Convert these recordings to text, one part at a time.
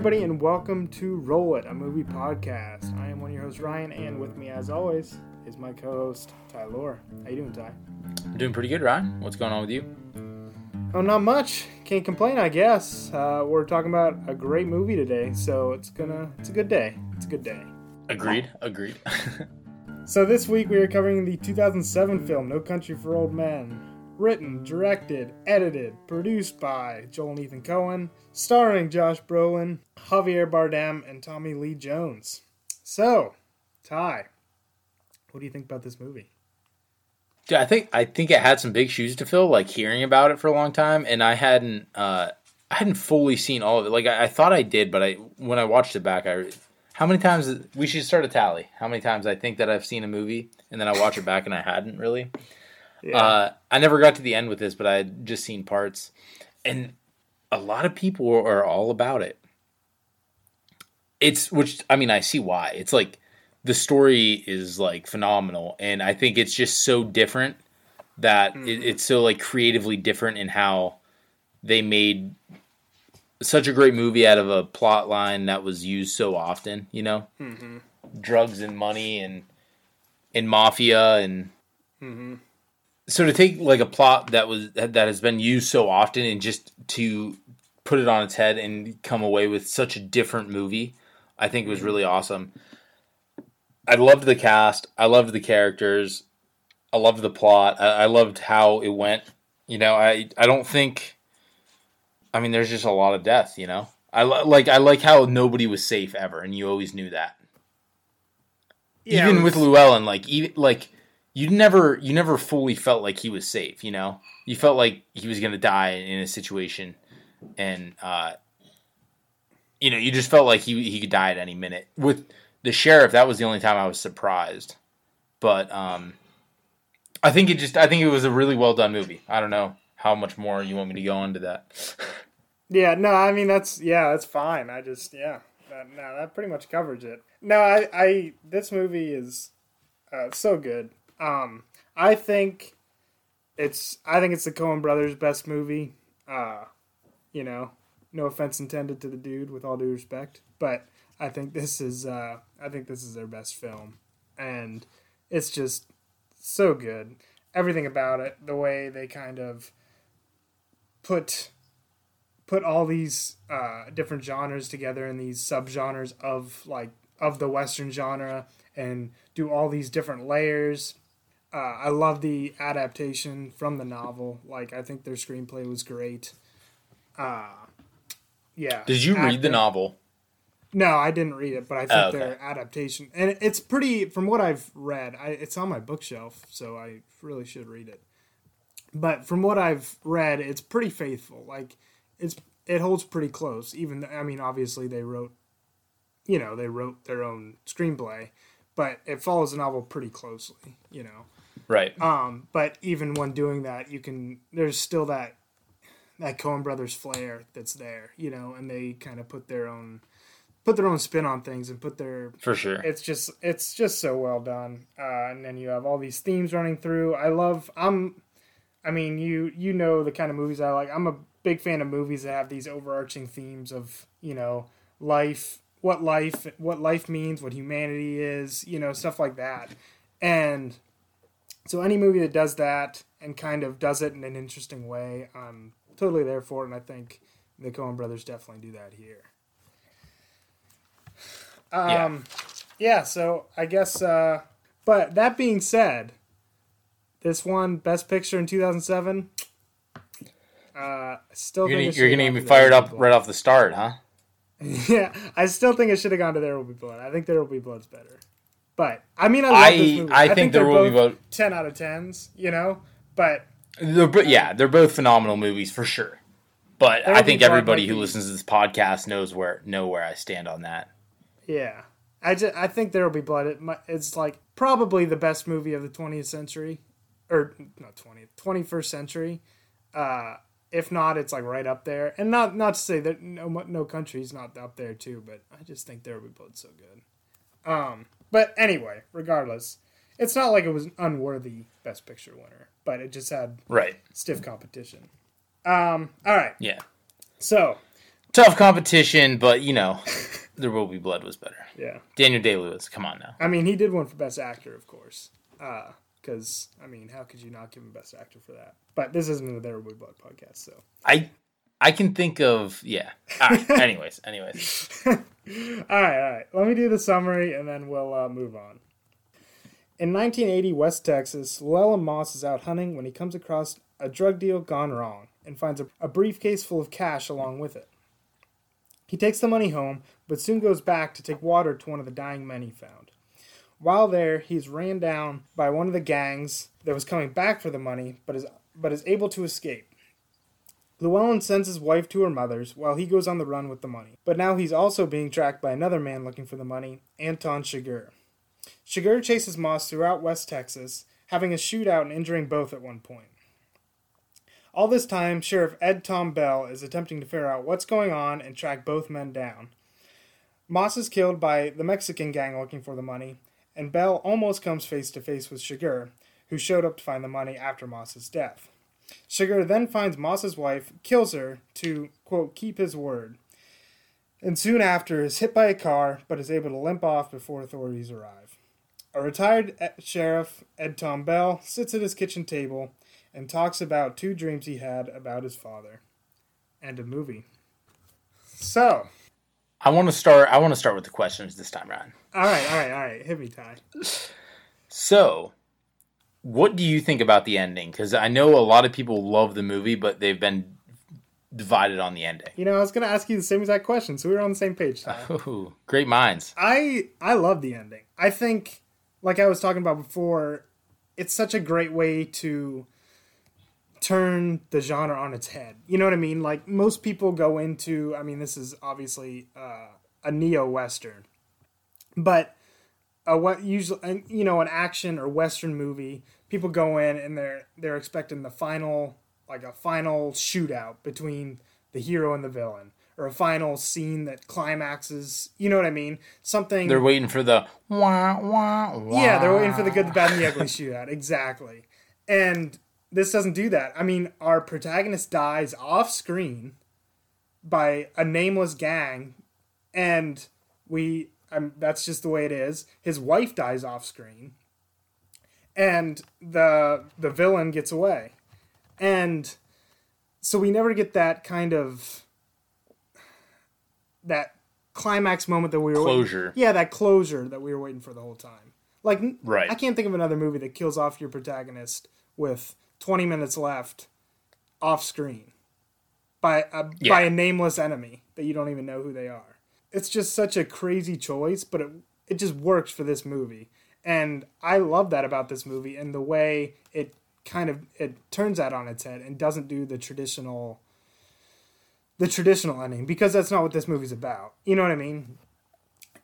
everybody, and welcome to Roll It, a movie podcast. I am one of your hosts, Ryan, and with me, as always, is my co-host Tyler. How you doing, Ty? I'm doing pretty good, Ryan. What's going on with you? Oh, not much. Can't complain, I guess. Uh, we're talking about a great movie today, so it's gonna it's a good day. It's a good day. Agreed. Agreed. so this week we are covering the 2007 film No Country for Old Men. Written, directed, edited, produced by Joel and Ethan Coen, starring Josh Brolin, Javier Bardem, and Tommy Lee Jones. So, Ty, what do you think about this movie? Dude, I think I think it had some big shoes to fill. Like hearing about it for a long time, and I hadn't uh, I hadn't fully seen all of it. Like I, I thought I did, but I when I watched it back, I how many times we should start a tally? How many times I think that I've seen a movie and then I watch it back and I hadn't really. Yeah. Uh, I never got to the end with this, but I had just seen parts, and a lot of people are all about it. It's which I mean I see why. It's like the story is like phenomenal, and I think it's just so different that mm-hmm. it, it's so like creatively different in how they made such a great movie out of a plot line that was used so often. You know, mm-hmm. drugs and money and and mafia and. Mm-hmm so to take like a plot that was that has been used so often and just to put it on its head and come away with such a different movie, I think was mm-hmm. really awesome. I loved the cast. I loved the characters. I loved the plot. I, I loved how it went. You know, I I don't think. I mean, there's just a lot of death. You know, I like I like how nobody was safe ever, and you always knew that. Yeah, even was... with Llewellyn, like even like you never you never fully felt like he was safe. You know, you felt like he was going to die in a situation, and uh, you know, you just felt like he he could die at any minute. With the sheriff, that was the only time I was surprised. But um, I think it just I think it was a really well done movie. I don't know how much more you want me to go into that. yeah, no, I mean that's yeah, that's fine. I just yeah, that, no, that pretty much covers it. No, I I this movie is uh, so good. Um, I think it's I think it's the Coen Brothers' best movie. Uh, you know, no offense intended to the dude, with all due respect, but I think this is uh, I think this is their best film, and it's just so good. Everything about it, the way they kind of put put all these uh, different genres together in these subgenres of like of the western genre and do all these different layers uh, I love the adaptation from the novel. Like, I think their screenplay was great. Uh, yeah. Did you read the novel? No, I didn't read it, but I think oh, okay. their adaptation and it's pretty. From what I've read, I, it's on my bookshelf, so I really should read it. But from what I've read, it's pretty faithful. Like, it's it holds pretty close. Even I mean, obviously they wrote, you know, they wrote their own screenplay, but it follows the novel pretty closely. You know. Right. Um, but even when doing that, you can there's still that that Coen Brothers flair that's there, you know, and they kind of put their own put their own spin on things and put their for sure. It's just it's just so well done, uh, and then you have all these themes running through. I love. I'm. I mean, you you know the kind of movies I like. I'm a big fan of movies that have these overarching themes of you know life, what life, what life means, what humanity is, you know, stuff like that, and so any movie that does that and kind of does it in an interesting way, I'm totally there for it, and I think the Coen brothers definitely do that here. Um, yeah. yeah. So I guess, uh, but that being said, this one Best Picture in 2007. Uh, still you're gonna, you're gonna me fired up right off the start, huh? yeah, I still think it should have gone to There Will Be Blood. I think There Will Be Blood's better. But I mean, I love I, this movie. I, I think, think there will be both ten out of tens. You know, but they're yeah, they're both phenomenal movies for sure. But I think everybody who listens to this podcast knows where know where I stand on that. Yeah, I just I think there will be blood. It, it's like probably the best movie of the 20th century, or not 20th, 21st century. Uh, if not, it's like right up there. And not not to say that no no country's not up there too, but I just think there will be blood so good. Um, but anyway, regardless, it's not like it was an unworthy Best Picture winner, but it just had right stiff competition. Um, all right. Yeah. So tough competition, but you know, There Will Be Blood was better. Yeah. Daniel Day Lewis, come on now. I mean, he did win for Best Actor, of course. Because, I mean, how could you not give him Best Actor for that? But this isn't a There Will Be Blood podcast, so. I I can think of yeah. All right. anyways, anyways. All right, all right. Let me do the summary and then we'll uh, move on. In 1980 West Texas, Llewellyn Moss is out hunting when he comes across a drug deal gone wrong and finds a, a briefcase full of cash along with it. He takes the money home, but soon goes back to take water to one of the dying men he found. While there, he's ran down by one of the gangs that was coming back for the money, but is but is able to escape. Llewellyn sends his wife to her mother's while he goes on the run with the money. But now he's also being tracked by another man looking for the money, Anton Chigurh. Chigurh chases Moss throughout West Texas, having a shootout and injuring both at one point. All this time, Sheriff Ed Tom Bell is attempting to figure out what's going on and track both men down. Moss is killed by the Mexican gang looking for the money, and Bell almost comes face to face with Chigurh, who showed up to find the money after Moss's death. Chigurh then finds Moss's wife, kills her to, quote, keep his word, and soon after is hit by a car but is able to limp off before authorities arrive. A retired sheriff, Ed Tom Bell, sits at his kitchen table and talks about two dreams he had about his father. And a movie. So, I want to start. I want to start with the questions this time around. all right, all right, all right. Hit me, Ty. So, what do you think about the ending? Because I know a lot of people love the movie, but they've been divided on the ending. You know, I was going to ask you the same exact question, so we were on the same page, Ty. Ooh, great minds. I I love the ending. I think, like I was talking about before, it's such a great way to turn the genre on its head. You know what I mean? Like most people go into. I mean, this is obviously uh, a neo western, but a what usually you know an action or western movie. People go in and they're they're expecting the final like a final shootout between the hero and the villain. Or a final scene that climaxes, you know what I mean? Something They're waiting for the wah wah wah. yeah, they're waiting for the good, the bad, and the ugly shootout. Exactly. And this doesn't do that. I mean, our protagonist dies off screen by a nameless gang, and we. Um, that's just the way it is. His wife dies off screen, and the the villain gets away, and so we never get that kind of that climax moment that we were waiting- Closure. yeah, that closure that we were waiting for the whole time. Like, Right. I can't think of another movie that kills off your protagonist with 20 minutes left off screen by a, Yeah. by a nameless enemy that you don't even know who they are. It's just such a crazy choice, but it it just works for this movie. And I love that about this movie and the way it kind of it turns that on its head and doesn't do the traditional the traditional ending because that's not what this movie's about. You know what I mean?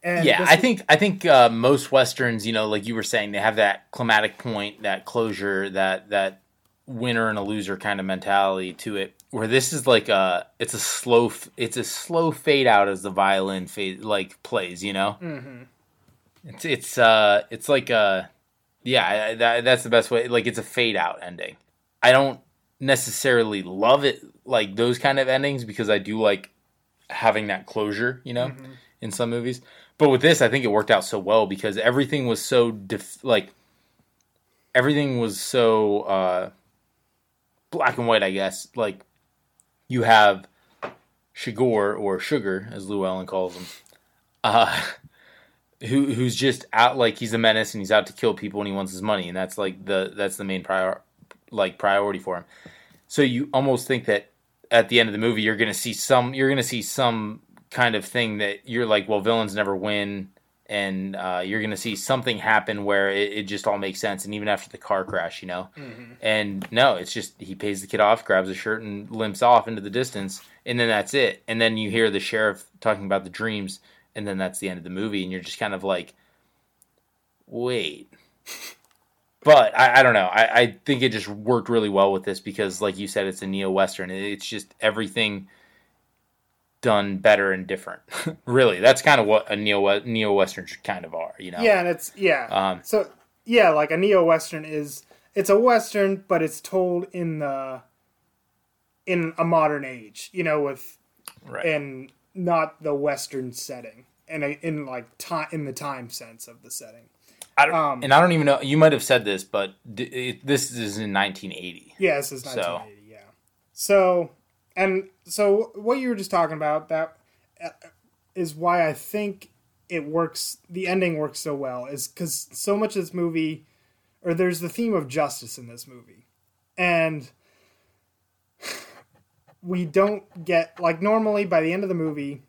And Yeah, I think I think uh, most westerns, you know, like you were saying, they have that climatic point, that closure, that that winner and a loser kind of mentality to it. Where this is like a, it's a slow, it's a slow fade out as the violin fade like plays, you know. Mm-hmm. It's it's uh it's like a, yeah, that, that's the best way. Like it's a fade out ending. I don't necessarily love it like those kind of endings because I do like having that closure, you know, in some movies. But with this, I think it worked out so well because everything was so def- like everything was so uh, black and white. I guess like you have Chigurh or Sugar, as Llewellyn calls him, uh, who who's just out like he's a menace and he's out to kill people and he wants his money and that's like the that's the main prior like priority for him. So you almost think that at the end of the movie you're gonna see some you're gonna see some kind of thing that you're like, well, villains never win, and uh, you're gonna see something happen where it, it just all makes sense, and even after the car crash, you know. And no, it's just he pays the kid off, grabs a shirt, and limps off into the distance, and then that's it. And then you hear the sheriff talking about the dreams, and then that's the end of the movie, and you're just kind of like, wait. But I, I don't know. I, I think it just worked really well with this because, like you said, it's a neo western. It's just everything done better and different. really, that's kind of what a neo neo western kind of are. You know? Yeah, and it's yeah. Um, so yeah, like a neo western is it's a western, but it's told in the in a modern age. You know, with Right. and not the Western setting, and in like time in the time sense of the setting. I don't, um, and I don't even know. You might have said this, but d- it, this is in 1980. Yeah, this is 1980. Yeah. So, and so what you were just talking about that uh, why I think it works. The ending works so well is because so much of this movie, or there's the theme of justice in this movie, and we don't get like normally by the end of the movie.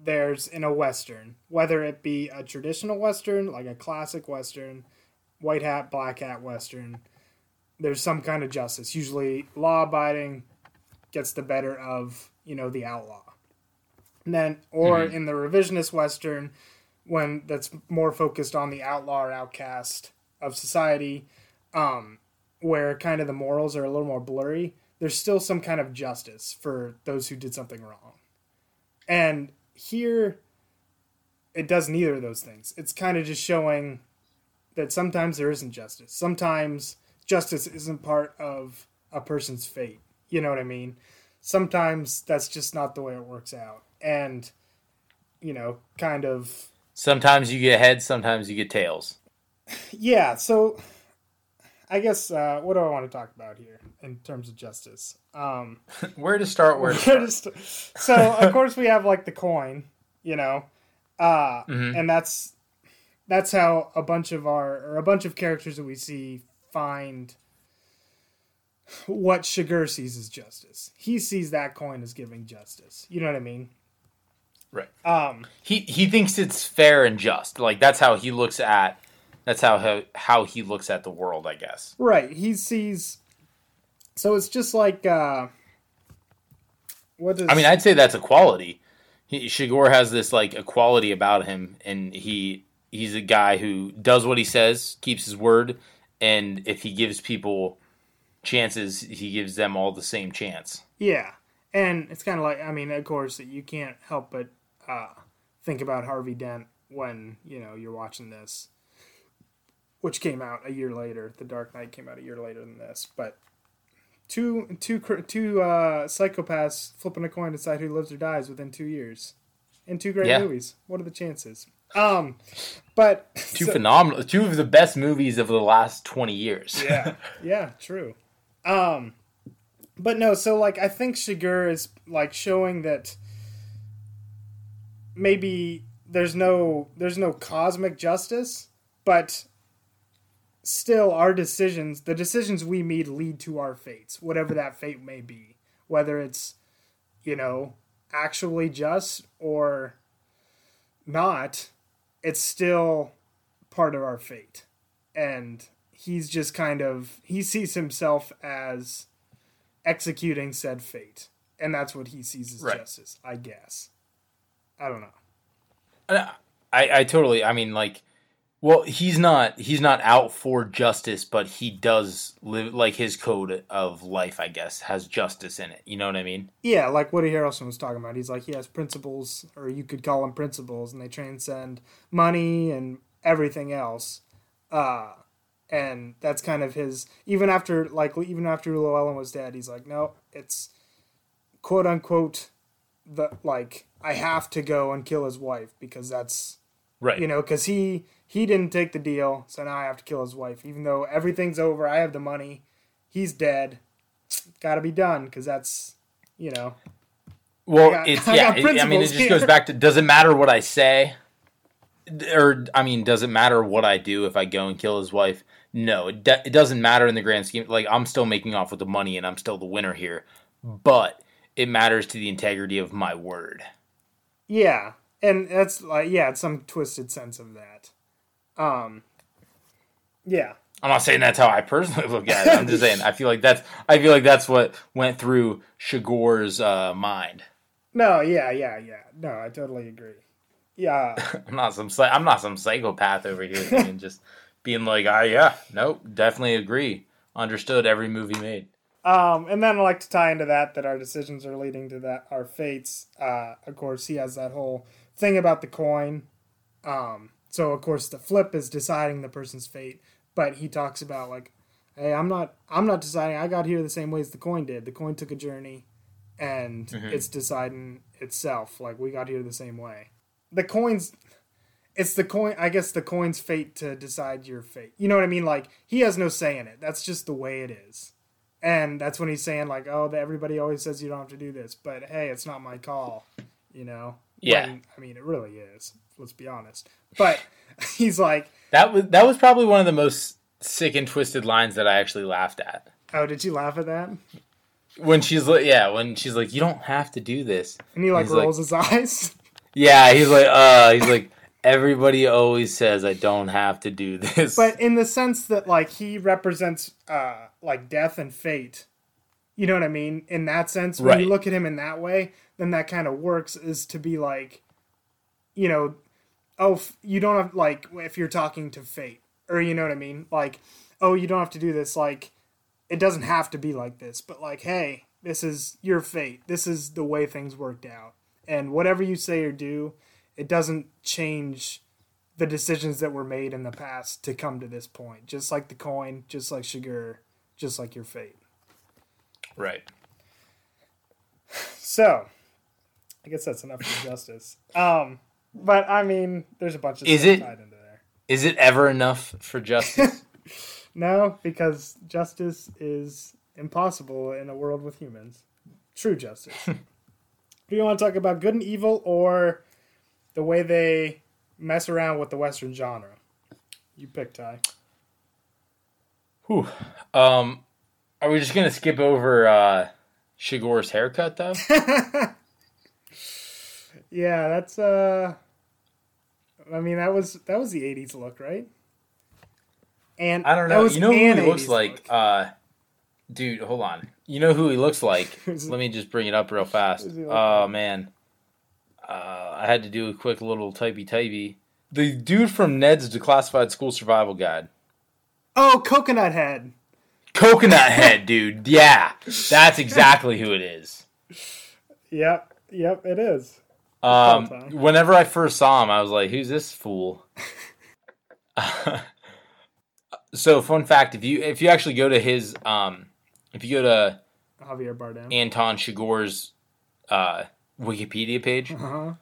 There's in a western, whether it be a traditional western, like a classic western, white hat, black hat western, there's some kind of justice. Usually, law abiding gets the better of you know the outlaw. And then, or in the revisionist western, when that's more focused on the outlaw or outcast of society, um, where kind of the morals are a little more blurry. There's still some kind of justice for those who did something wrong. And here, it does neither of those things. It's kind of just showing that sometimes there isn't justice. Sometimes justice isn't part of a person's fate. You know what I mean? Sometimes that's just not the way it works out. And, you know, kind of. Sometimes you get heads, sometimes you get tails. Yeah, so I guess uh, what do I want to talk about here in terms of justice? Um, Where to start? Where to Where start? to st- so of course we have like the coin, you know, uh, and that's that's how a bunch of our or a bunch of characters that we see find what Chigurh sees as justice. He sees that coin as giving justice. You know what I mean? Right. Um, He he thinks it's fair and just. Like that's how he looks at. That's how how, how he looks at the world. I guess. right. He sees. So it's just like uh, what does I mean, I'd say that's a quality. He, Chigurh has this like equality about him, and he he's a guy who does what he says, keeps his word, and if he gives people chances, he gives them all the same chance. Yeah, and it's kind of like I mean, of course, you can't help but uh, think about Harvey Dent when you know you're watching this, which came out a year later. The Dark Knight came out a year later than this, but two two two uh, psychopaths flipping a coin to decide who lives or dies within two years, in two great Yeah. movies. What are the chances? Um, but Two so- phenomenal, two of the best movies of the last twenty years. yeah, yeah, true. Um, but no, so like I think Chigurh is like showing that maybe there's no there's no cosmic justice, but still our decisions, the decisions we made lead to our fates, whatever that fate may be, whether it's you know actually just or not, it's still part of our fate. And he's just kind of he sees himself as executing said fate and that's what he sees as Right. justice i guess i don't know I, I totally. I mean, like, well, he's not he's not out for justice, but he does live like his code of life. I guess has justice in it. You know what I mean? yeah like woody harrelson was talking about he's like he has principles or you could call them principles and they transcend money and everything else uh and that's kind of his even after like even after llewellyn was dead he's like no it's quote unquote the like i have to go and kill his wife because that's Right. you know because he he didn't take the deal so now i have to kill his wife even though everything's over i have the money he's dead gotta be done because that's you know Well, I got- it's I yeah. got it- I mean, it just here. goes back to does it matter what I say, or I mean, does it matter what I do if I go and kill his wife? No, it, de- it doesn't matter in the grand scheme. Like I'm still making off with the money, and I'm still the winner here. But it matters to the integrity of my word. yeah and that's like yeah it's some twisted sense of that um yeah I'm not saying that's how I personally look at it. I'm just saying I feel like that's I feel like that's what went through Chigurh's uh, mind. no yeah yeah yeah no i totally agree yeah I'm not some I'm not some psychopath over here being just being like, ah, yeah, nope, definitely agree. Understood every movie made. Um, and then I like to tie into that that our decisions are leading to that our fates. Uh, of course, he has that whole thing about the coin. Um, so of course the flip is deciding the person's fate, but he talks about like, hey, I'm not I'm not deciding. I got here the same way as the coin did. The coin took a journey, and Mhm. it's deciding itself. Like we got here the same way. The coins, it's the coin. I guess the coin's fate to decide your fate. You know what I mean? Like he has no say in it. That's just the way it is. And that's when he's saying like, "Oh, that everybody always says you don't have to do this, but hey, it's not my call." You know? Yeah. When- I mean, it really is. Let's be honest. But he's like, That was that was probably one of the most sick and twisted lines that I actually laughed at. "Oh, did you laugh at that?" When she's like, yeah, when she's like, you don't have to do this. And he like like- rolls his eyes. Yeah, he's like, uh, he's like, everybody always says I don't have to do this. but in the sense that like he represents uh like death and fate. You know what i mean? In that sense when you look at him in that way then that kind of works is to be like you know oh f- you don't have like if you're talking to fate or you know what i mean? Like oh you don't have to do this like it doesn't have to be like this but like hey this is your fate. This is the way things worked out. And whatever you say or do it doesn't change the decisions that were made in the past to come to this point. Just like the coin, just like sugar, just like your fate. right. So, I guess that's enough for justice. Um, but I mean, there's a bunch of Is stuff it- tied into there. Is it ever enough for justice? No, because justice is impossible in a world with humans. True justice. Do you want to talk about good and evil or the way they mess around with the Western genre? You pick, Ty. Whew. Um, are we just gonna skip over uh, Chigurh's haircut though? Yeah, that's uh I mean that was that was the eighties look, right? And I don't know. You know who he looks like? look. Uh, dude, hold on. You know who he looks like? Let me just bring it up real fast. Oh man, uh, I had to do a quick little typey typey. The dude from Ned's Declassified School Survival Guide. Oh, coconut head. Coconut Head, dude. Yeah, that's exactly who it is. Yep, yep, it is. Um, whenever I first saw him, I was like, "Who's this fool?" so, fun fact: if you if you actually go to his um, if you go to Javier Bardem. Anton Chigurh's uh, Wikipedia page, Uh-huh.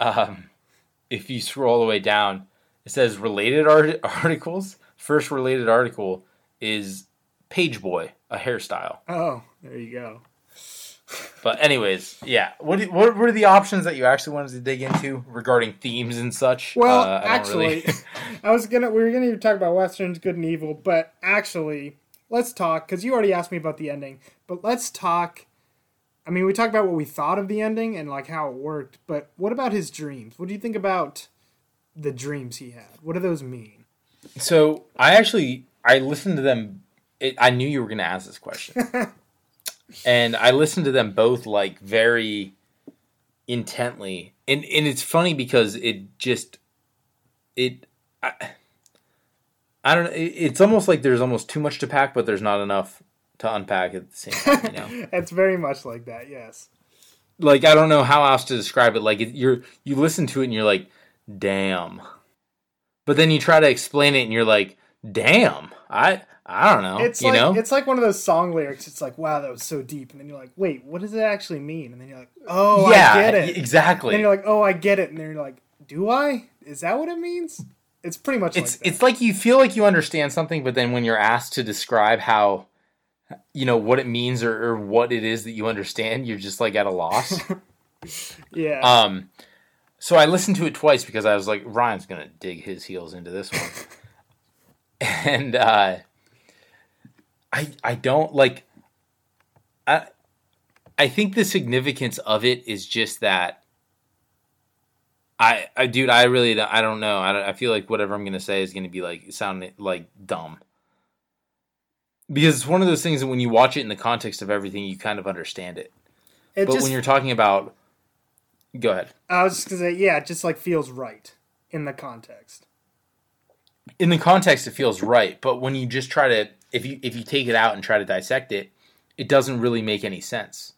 um, if you scroll all the way down, it says related art- articles. First related article is Page Boy, a hairstyle. Oh, there you go. But anyways, yeah. What do- what were the options that you actually wanted to dig into regarding themes and such? Well, Uh, I actually, really- I was gonna we were gonna talk about westerns, good and evil, but actually, let's talk because you already asked me about the ending. But let's talk. I mean, we talked about what we thought of the ending and like how it worked, but what about his dreams? What do you think about the dreams he had? What do those mean? so I actually I listened to them. It, I knew you were going to ask this question, and I listened to them both like very intently, and and it's funny because it just it. I, I don't know. It's almost like there's almost too much to pack, but there's not enough to unpack at the same time. You know. it's very much like that. Yes. like I don't know how else to describe it. Like it, you're you listen to it and you're like, damn, but then you try to explain it and you're like, damn, I I don't know, It's you like know, it's like one of those song lyrics. It's like, wow, that was so deep, and then you're like, wait, what does it actually mean? And then you're like, oh, yeah, I get it. exactly. then you're like, oh, I get it, and then you're like, do I? Is that what it means? It's pretty much it's like that. it's like you feel like you understand something, but then when you're asked to describe how you know what it means or, or what it is that you understand, you're just like at a loss. yeah. Um, so I listened to it twice because I was like, Ryan's gonna dig his heels into this one, and uh, I I don't like. I I think the significance of it is just that. I, I, dude, I really, don't- I don't know. I, don't, I feel like whatever I'm gonna say is gonna be like sound like dumb, because it's one of those things that when you watch it in the context of everything, you kind of understand it. it But just, when you're talking about, go ahead. I was just gonna say, yeah, it just like feels right in the context. in the context it feels right but when you just try to if you if you take it out and try to dissect it it doesn't really make any sense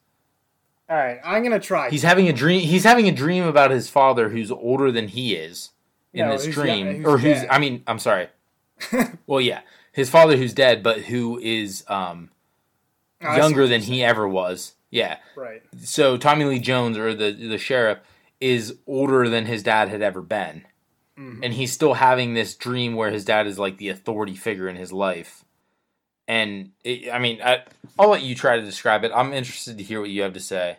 All right, I'm gonna try. he's having a dream he's having a dream about his father who's older than he is in No, this dream who's or who's dead. i mean i'm sorry well yeah his father who's dead but who is um I younger than he ever was. Yeah. Right. So Tommy Lee Jones or the the sheriff is older than his dad had ever been. Mhm. And he's still having this dream where his dad is like the authority figure in his life. And it, I mean, I, I'll let you try to describe it. I'm interested to hear what you have to say.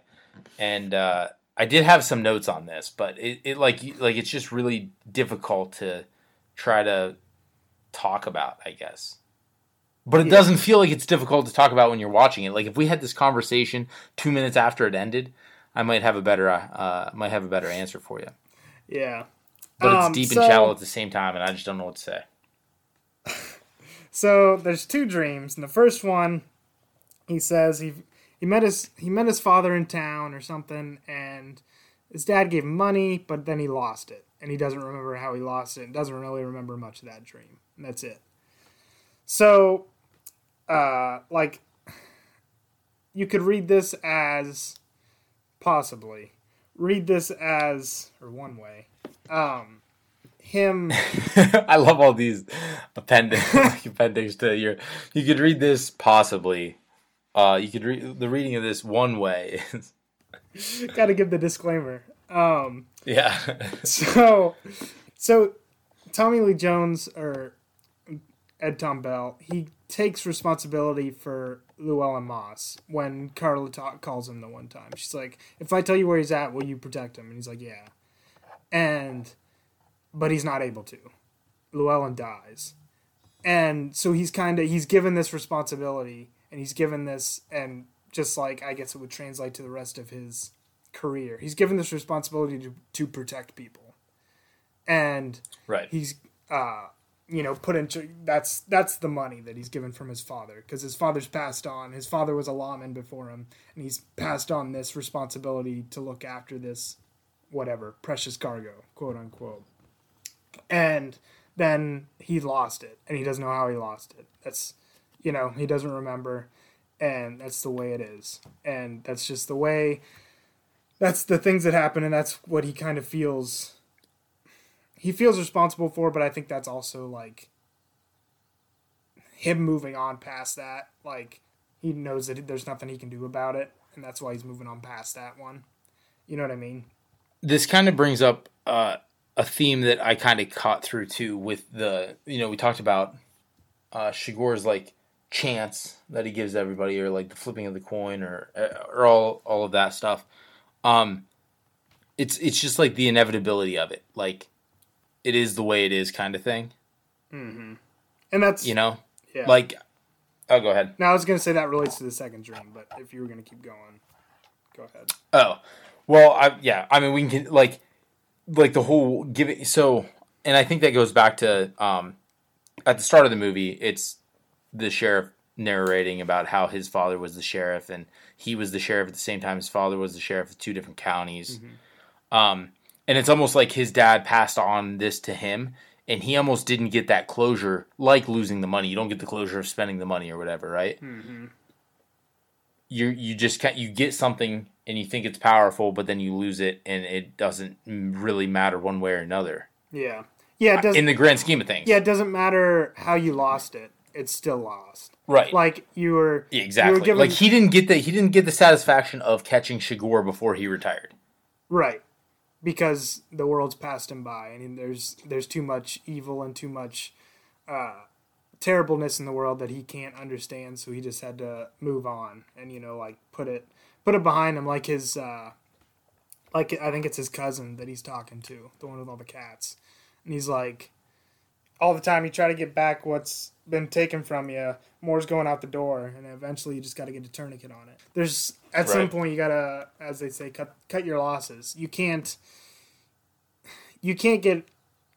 And uh, I did have some notes on this, but it, it like like it's just really difficult to try to talk about, I guess. But it Yeah. doesn't feel like it's difficult to talk about when you're watching it. Like if we had this conversation two minutes after it ended, I might have a better uh, might have a better answer for you. Yeah. But Um, it's deep so- and shallow at the same time, and I just don't know what to say. So there's two dreams. And the first one, he says he he met his he met his father in town or something, and his dad gave him money, but then he lost it, and he doesn't remember how he lost it, and doesn't really remember much of that dream, and that's it. So, uh, like, you could read this as possibly read this as or one way, um, him. I love all these appendix like appendix to your. You could read this possibly. Uh, you could read the reading of this one way. is Got to give the disclaimer. Um, yeah, so, so Tommy Lee Jones or Ed Tom Bell, he takes responsibility for Llewellyn Moss when Carla ta- calls him the one time. She's like, "If I tell you where he's at, will you protect him?" And he's like, "Yeah." And, but he's not able to. Llewellyn dies, and so he's kind of he's given this responsibility, and he's given this, and just like I guess it would translate to the rest of his career, he's given this responsibility to to protect people, and right. he's uh you know put into that's that's the money that he's given from his father. Because his father's passed on. His father was a lawman before him. And he's passed on this responsibility to look after this whatever precious cargo quote unquote. And then he lost it. And he doesn't know how he lost it. That's you know he doesn't remember. And that's the way it is. And that's just the way that's the things that happen and that's what he kind of feels he feels responsible for, but I think that's also like him moving on past that. Like he knows that there's nothing he can do about it, and that's why he's moving on past that one. You know what I mean? this kind of brings up uh, a theme that I kind of caught through too with the you know we talked about uh, Chigurh's like chance that he gives everybody or like the flipping of the coin or uh, or all all of that stuff. Um, it's it's just like the inevitability of it, like it is the way it is kind of thing, And that's you know. yeah. Like, oh, go ahead. now I was gonna say that relates to the second dream, but if you were gonna keep going, go ahead. Oh, well, I yeah. I mean, we can like, like the whole give it. So, and I think that goes back to um, at the start of the movie. It's the sheriff narrating about how his father was the sheriff and he was the sheriff at the same time his father was the sheriff of two different counties. Um, and it's almost like his dad passed on this to him, and he almost didn't get that closure, like losing the money. You don't get the closure of spending the money or whatever, right? you you just you get something and you think it's powerful, but then you lose it, and it doesn't really matter one way or another Yeah, yeah. It doesn't. in the grand scheme of things. yeah, it doesn't matter how you lost it; it's still lost. right. Like you were You exactly. were given, like he didn't get the he didn't get the satisfaction of catching Chigurh before he retired. Right. Because the world's passed him by I and there's there's too much evil and too much uh, terribleness in the world that he can't understand, so he just had to move on and you know like put it put it behind him like his uh, like I think it's his cousin that he's talking to, the one with all the cats. And he's like all the time you try to get back what's been taken from you, more's going out the door, and eventually you just got to get a tourniquet on it. There's at some point you gotta, as they say, cut cut your losses. You can't, you can't get,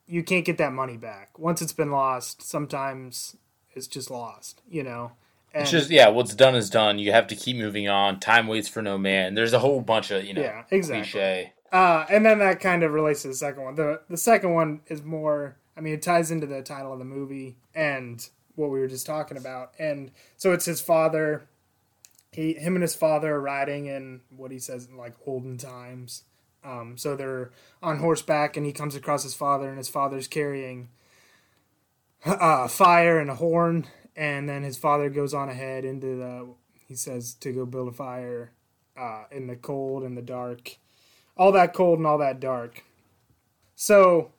you can't get that money back once it's been lost. Sometimes it's just lost, you know. And, It's just yeah, what's done is done. You have to keep moving on. Time waits for no man. There's a whole bunch of you know Yeah, exactly. cliche. Uh, and then that kind of relates to the second one. The the second one is more. I mean, it ties into the title of the movie and what we were just talking about. And so it's his father. He, him, and his father are riding in what he says in like olden times. Um, so they're on horseback, and he comes across his father, and his father's carrying uh, fire and a horn. And then his father goes on ahead into the. he says to go build a fire uh, in the cold and the dark, all that cold and all that dark. So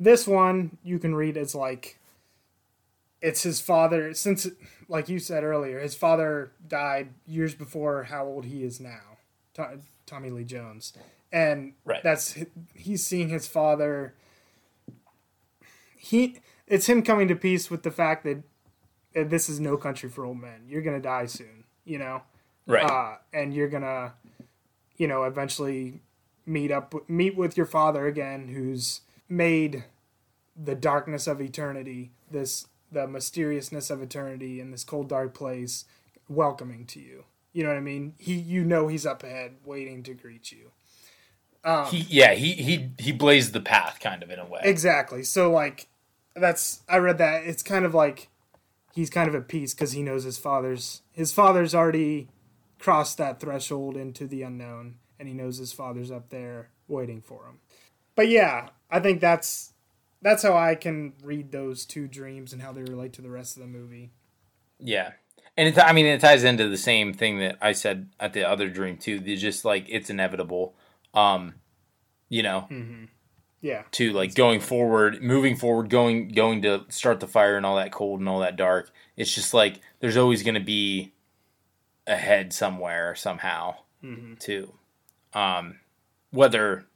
this one you can read as like it's his father since like you said earlier his father died years before how old he is now tommy lee jones. And right. that's he's seeing his father. He it's him coming to peace with the fact that, that this is no country for old men. You're gonna die soon you know? Right. Uh, and you're gonna you know eventually meet up meet with your father again who's made the darkness of eternity this the mysteriousness of eternity in this cold dark place welcoming to you. You know what i mean? He you know he's up ahead waiting to greet you. Um, he yeah he he he blazed the path kind of in a way. Exactly. So like that's i read that. It's kind of like he's kind of at peace because he knows his father's his father's already crossed that threshold into the unknown and he knows his father's up there waiting for him but yeah i think that's that's how I can read those two dreams and how they relate to the rest of the movie. Yeah. And it, I mean, it ties into the same thing that I said at the other dream too. It's just like it's inevitable, um, you know. Mm-hmm. Yeah. To like going forward, moving forward, going going to start the fire and all that cold and all that dark. It's just like there's always going to be a head somewhere somehow mm-hmm. too. Um, whether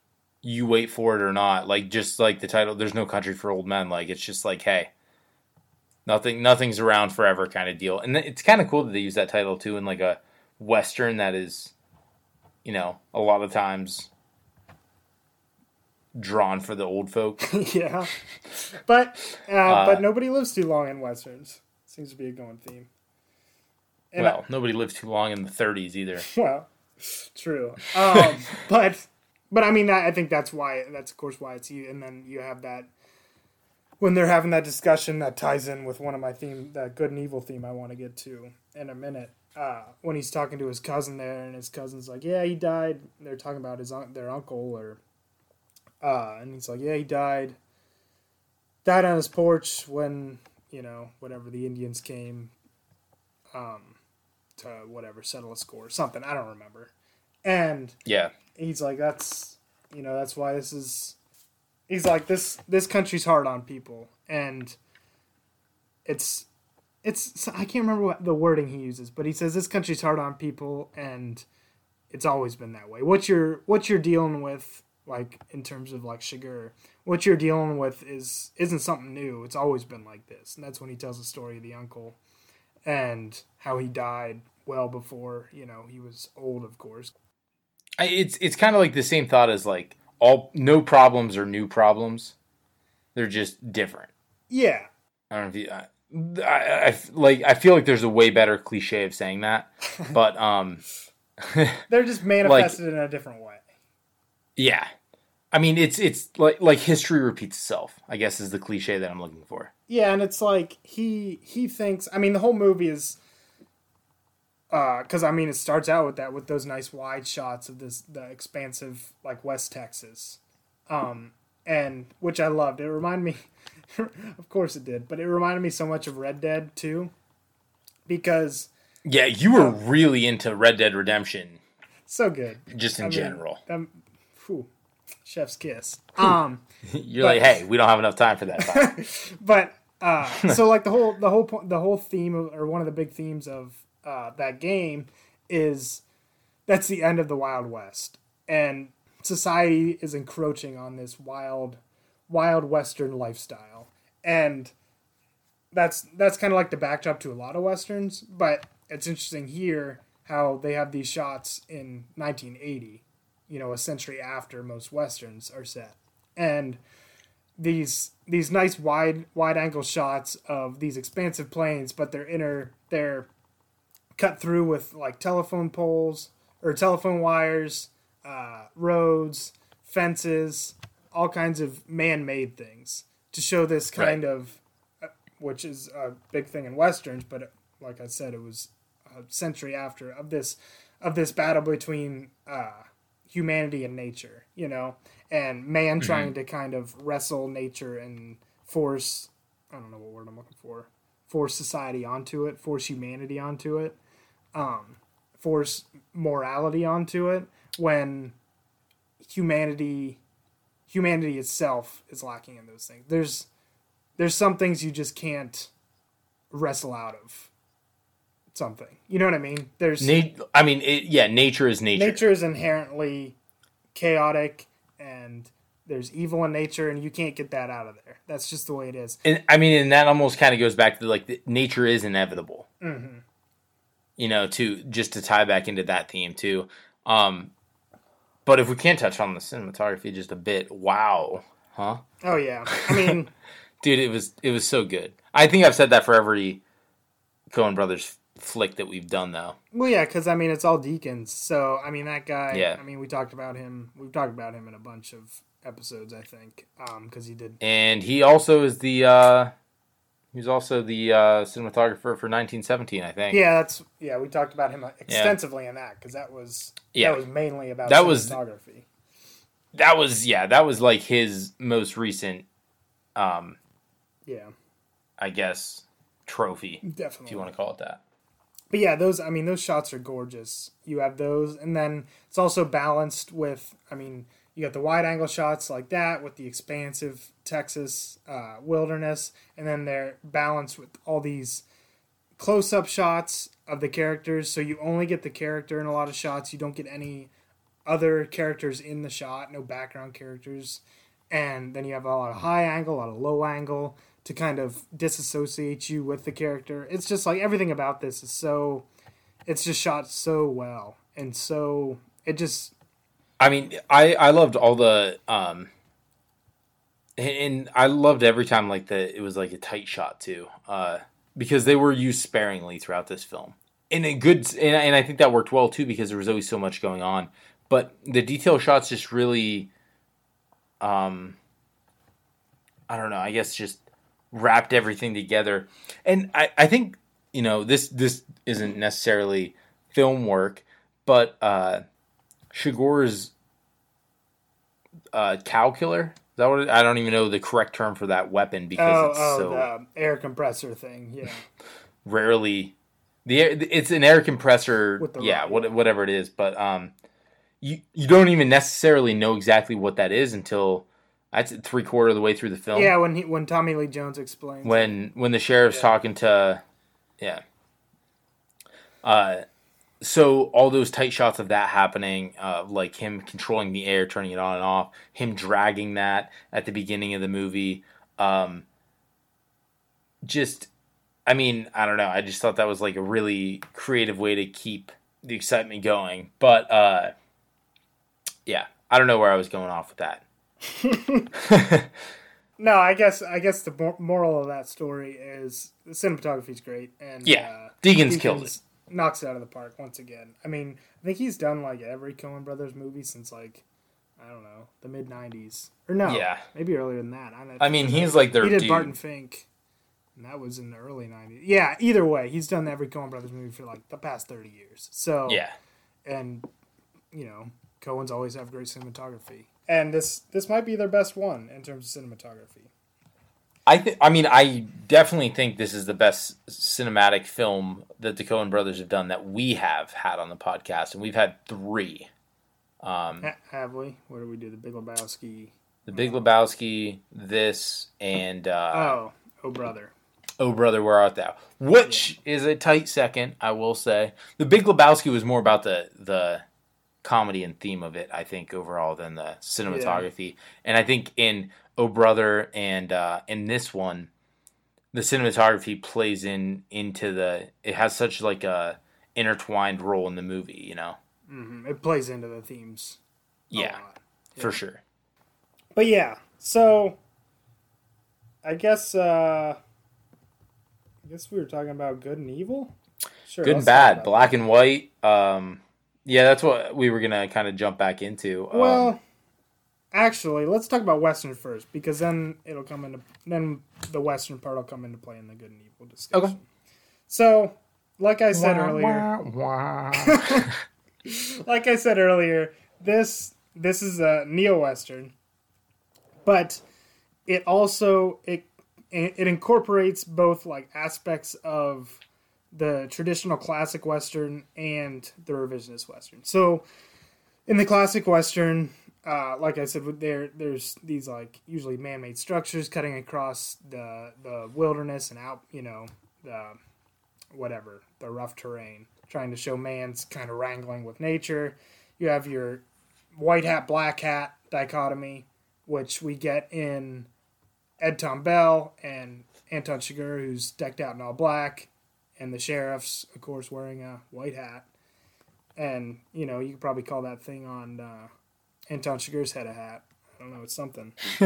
you wait for it or not. Like just like the title, there's no country for old men. Like it's just like, hey, nothing, nothing's around forever kind of deal. And it's kind of cool that they use that title too in like a western that is, you know, a lot of times drawn for the old folk. yeah, but uh, uh, but nobody lives too long in westerns. Seems to be a going theme. And well, I, nobody lived too long in the 30s either. Well, true. Um, but but I mean, I think that's why. That's of course why it's you. And then you have that when they're having that discussion that ties in with one of my theme, that good and evil theme I want to get to in a minute. Uh, when he's talking to his cousin there, and his cousin's like, "Yeah, he died." They're talking about his their uncle, or uh, and he's like, "Yeah, he died. Died on his porch when you know whatever the Indians came, um, to whatever settle a score, or something I don't remember." And yeah, he's like, that's you know, that's why this is. He's like this. This country's hard on people, and it's it's. I can't remember what the wording he uses, but he says this country's hard on people, and it's always been that way. What you're what you're dealing with, like in terms of like sugar, what you're dealing with is isn't something new. It's always been like this, and that's when he tells the story of the uncle, and how he died well before you know he was old, of course it's it's kind of like the same thought as like all no problems are new problems. They're just different. Yeah. I don't know if you. I, I, I like. I feel like there's a way better cliche of saying that, but um, they're just manifested like, in a different way. Yeah, I mean it's it's like like history repeats itself. I guess is the cliche that I'm looking for. Yeah, and it's like he he thinks. I mean, the whole movie is because uh, I mean it starts out with that with those nice wide shots of this the expansive like West Texas, um, and which I loved. It reminded me, of course it did, but it reminded me so much of Red Dead too, because yeah, you were um, really into Red Dead Redemption. So good, just in I general. Um, whew, chef's kiss. Um, you're but, like, hey, we don't have enough time for that. but uh, so like the whole the whole point the whole theme of, or one of the big themes of uh, that game is that's the end of the Wild West, and society is encroaching on this wild, wild Western lifestyle, and that's that's kind of like the backdrop to a lot of westerns. But it's interesting here how they have these shots in 1980, you know, a century after most westerns are set, and these these nice wide wide angle shots of these expansive plains, but they're inner they're cut through with like telephone poles or telephone wires, uh, roads, fences, all kinds of man-made things to show this kind right. of, uh, which is a big thing in westerns. But like I said, it was a century after of this of this battle between uh, humanity and nature, you know, and man mm-hmm. trying to kind of wrestle nature and force. I don't know what word I'm looking for. Force society onto it, force humanity onto it um, force morality onto it when humanity humanity itself is lacking in those things. There's there's some things you just can't wrestle out of something. You know what I mean? There's Nat- I mean, it, yeah, nature is nature. nature is inherently chaotic and there's evil in nature and you can't get that out of there. That's just the way it is. And I mean, and that almost kind of goes back to like the, nature is inevitable. Mm-hmm. You know, to just to tie back into that theme too. Um, but if we can touch on the cinematography just a bit, wow, huh? Oh yeah. I mean, dude, it was it was so good. I think I've said that for every Coen Brothers flick that we've done, though. well, yeah, because I mean, it's all Deakins. So I mean, that guy. Yeah. I mean, we talked about him. We've talked about him in a bunch of episodes, I think, because he did. And he also is the uh, he's also the uh, cinematographer for 1917, I think. Yeah, that's yeah. We talked about him extensively in that because that was Yeah. that was mainly about That was- cinematography. That was yeah, that was like his most recent, um, yeah, I guess, trophy, definitely. if you want to call it that. But yeah, those I mean those shots are gorgeous. You have those and then it's also balanced with I mean, you got the wide angle shots like that with the expansive Texas uh, wilderness and then they're balanced with all these close up shots of the characters so you only get the character in a lot of shots. You don't get any other characters in the shot, no background characters. And then you have a lot of high angle, a lot of low angle to kind of disassociate you with the character. It's just like everything about this is so it's just shot so well and so it just I mean, I I loved all the um, and I loved every time like the it was like a tight shot too, uh, because they were used sparingly throughout this film. And a good, and, and I think that worked well too because there was always so much going on. But the detail shots just really, um, I don't know. I guess just wrapped everything together, and I I think you know this this isn't necessarily film work, but uh, uh, cow killer. Is that what it, I don't even know the correct term for that weapon because oh, it's oh so the air compressor thing. Yeah. rarely the air, it's an air compressor. Yeah, what, whatever it is, but um, you you don't even necessarily know exactly what that is until that's three quarter of the way through the film. yeah, when he when Tommy Lee Jones explains when when the sheriff's Yeah. talking to yeah uh so all those tight shots of that happening uh like him controlling the air turning it on and off him dragging that at the beginning of the movie um just i mean i don't know i just thought that was like a really creative way to keep the excitement going but uh yeah i don't know where i was going off with that No, I guess I guess the moral of that story is the cinematography's great and Yeah, uh, Deakins killed it. Knocks it out of the park once again. I mean, I think he's done like every Coen Brothers movie since like I don't know the mid '90s or no, Yeah. maybe earlier than that. I, i mean he's like their he did dude. Barton Fink, and that was in the early '90s. Yeah, either way, he's done every Coen Brothers movie for like the past 30 years. So yeah and you know Coens always have great cinematography, and this this might be their best one in terms of cinematography. I th- I mean, I definitely think this is the best cinematic film that the Coen Brothers have done that we have had on the podcast, and we've had three: um, Have we? What do we do the Big Lebowski? The Big Lebowski, this, and uh, Oh, oh brother. Oh Brother, Where Art Thou? Which is a tight second, I will say. The Big Lebowski was more about the the comedy and theme of it, I think, overall than the cinematography. And I think in Oh Brother and uh, in this one, the cinematography plays in into the. It has such like a intertwined role in the movie, you know. Mm-hmm. It plays into the themes. Yeah, lot. for sure. But yeah, so I guess uh I guess we were talking about good and evil. Sure. Good and bad, black and white. Um, yeah, that's what we were gonna kind of jump back into. Well, um, actually, let's talk about Western first because then it'll come into then the Western part will come into play in the good and evil discussion. Okay. So, like I said earlier, wah. like I said earlier, this this is a neo western, but it also it it incorporates both like aspects of the traditional classic western and the revisionist western. So in the classic western, uh, like I said, there there's these like usually man-made structures cutting across the the wilderness and out, you know, the whatever the rough terrain, trying to show man's kind of wrangling with nature. You have your white hat, black hat dichotomy, which we get in Ed Tom Bell and Anton Chigurh, who's decked out in all black, and the sheriff's, of course, wearing a white hat. And, you know, you could probably call that thing on uh, Anton Chigurh's head a hat. I don't know, it's something.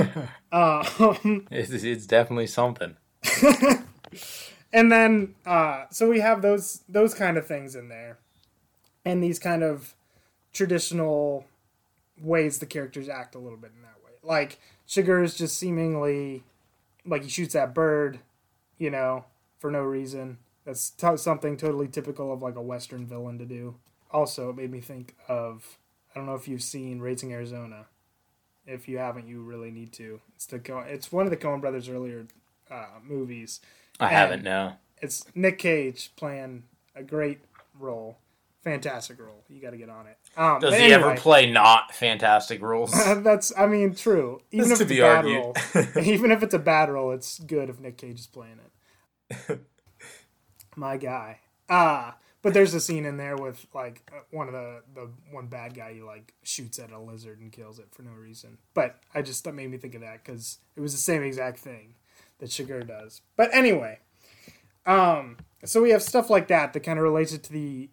um, it's, it's definitely something. and then, uh, so we have those those kind of things in there, and these kind of traditional ways the characters act a little bit in that way. Like Chigurh is just seemingly like he shoots that bird, you know, for no reason. That's t- something totally typical of like a Western villain to do. Also, it made me think of I don't know if you've seen Raising Arizona. If you haven't, you really need to. It's the it's one of the Coen Brothers' earlier uh, movies. I and haven't. No. It's Nick Cage playing a great role, fantastic role. You got to get on it. Um, Does he anyway, ever play not fantastic roles? that's, I mean, true. Even if it's a bad role, even if it's a bad role, it's good if Nick Cage is playing it. My guy. Ah, uh, but there's a scene in there with like one of the the one bad guy he like shoots at a lizard and kills it for no reason. But I just that made me think of that because it was the same exact thing that Chigurh does. But anyway, um, so we have stuff like that that kind of relates it to the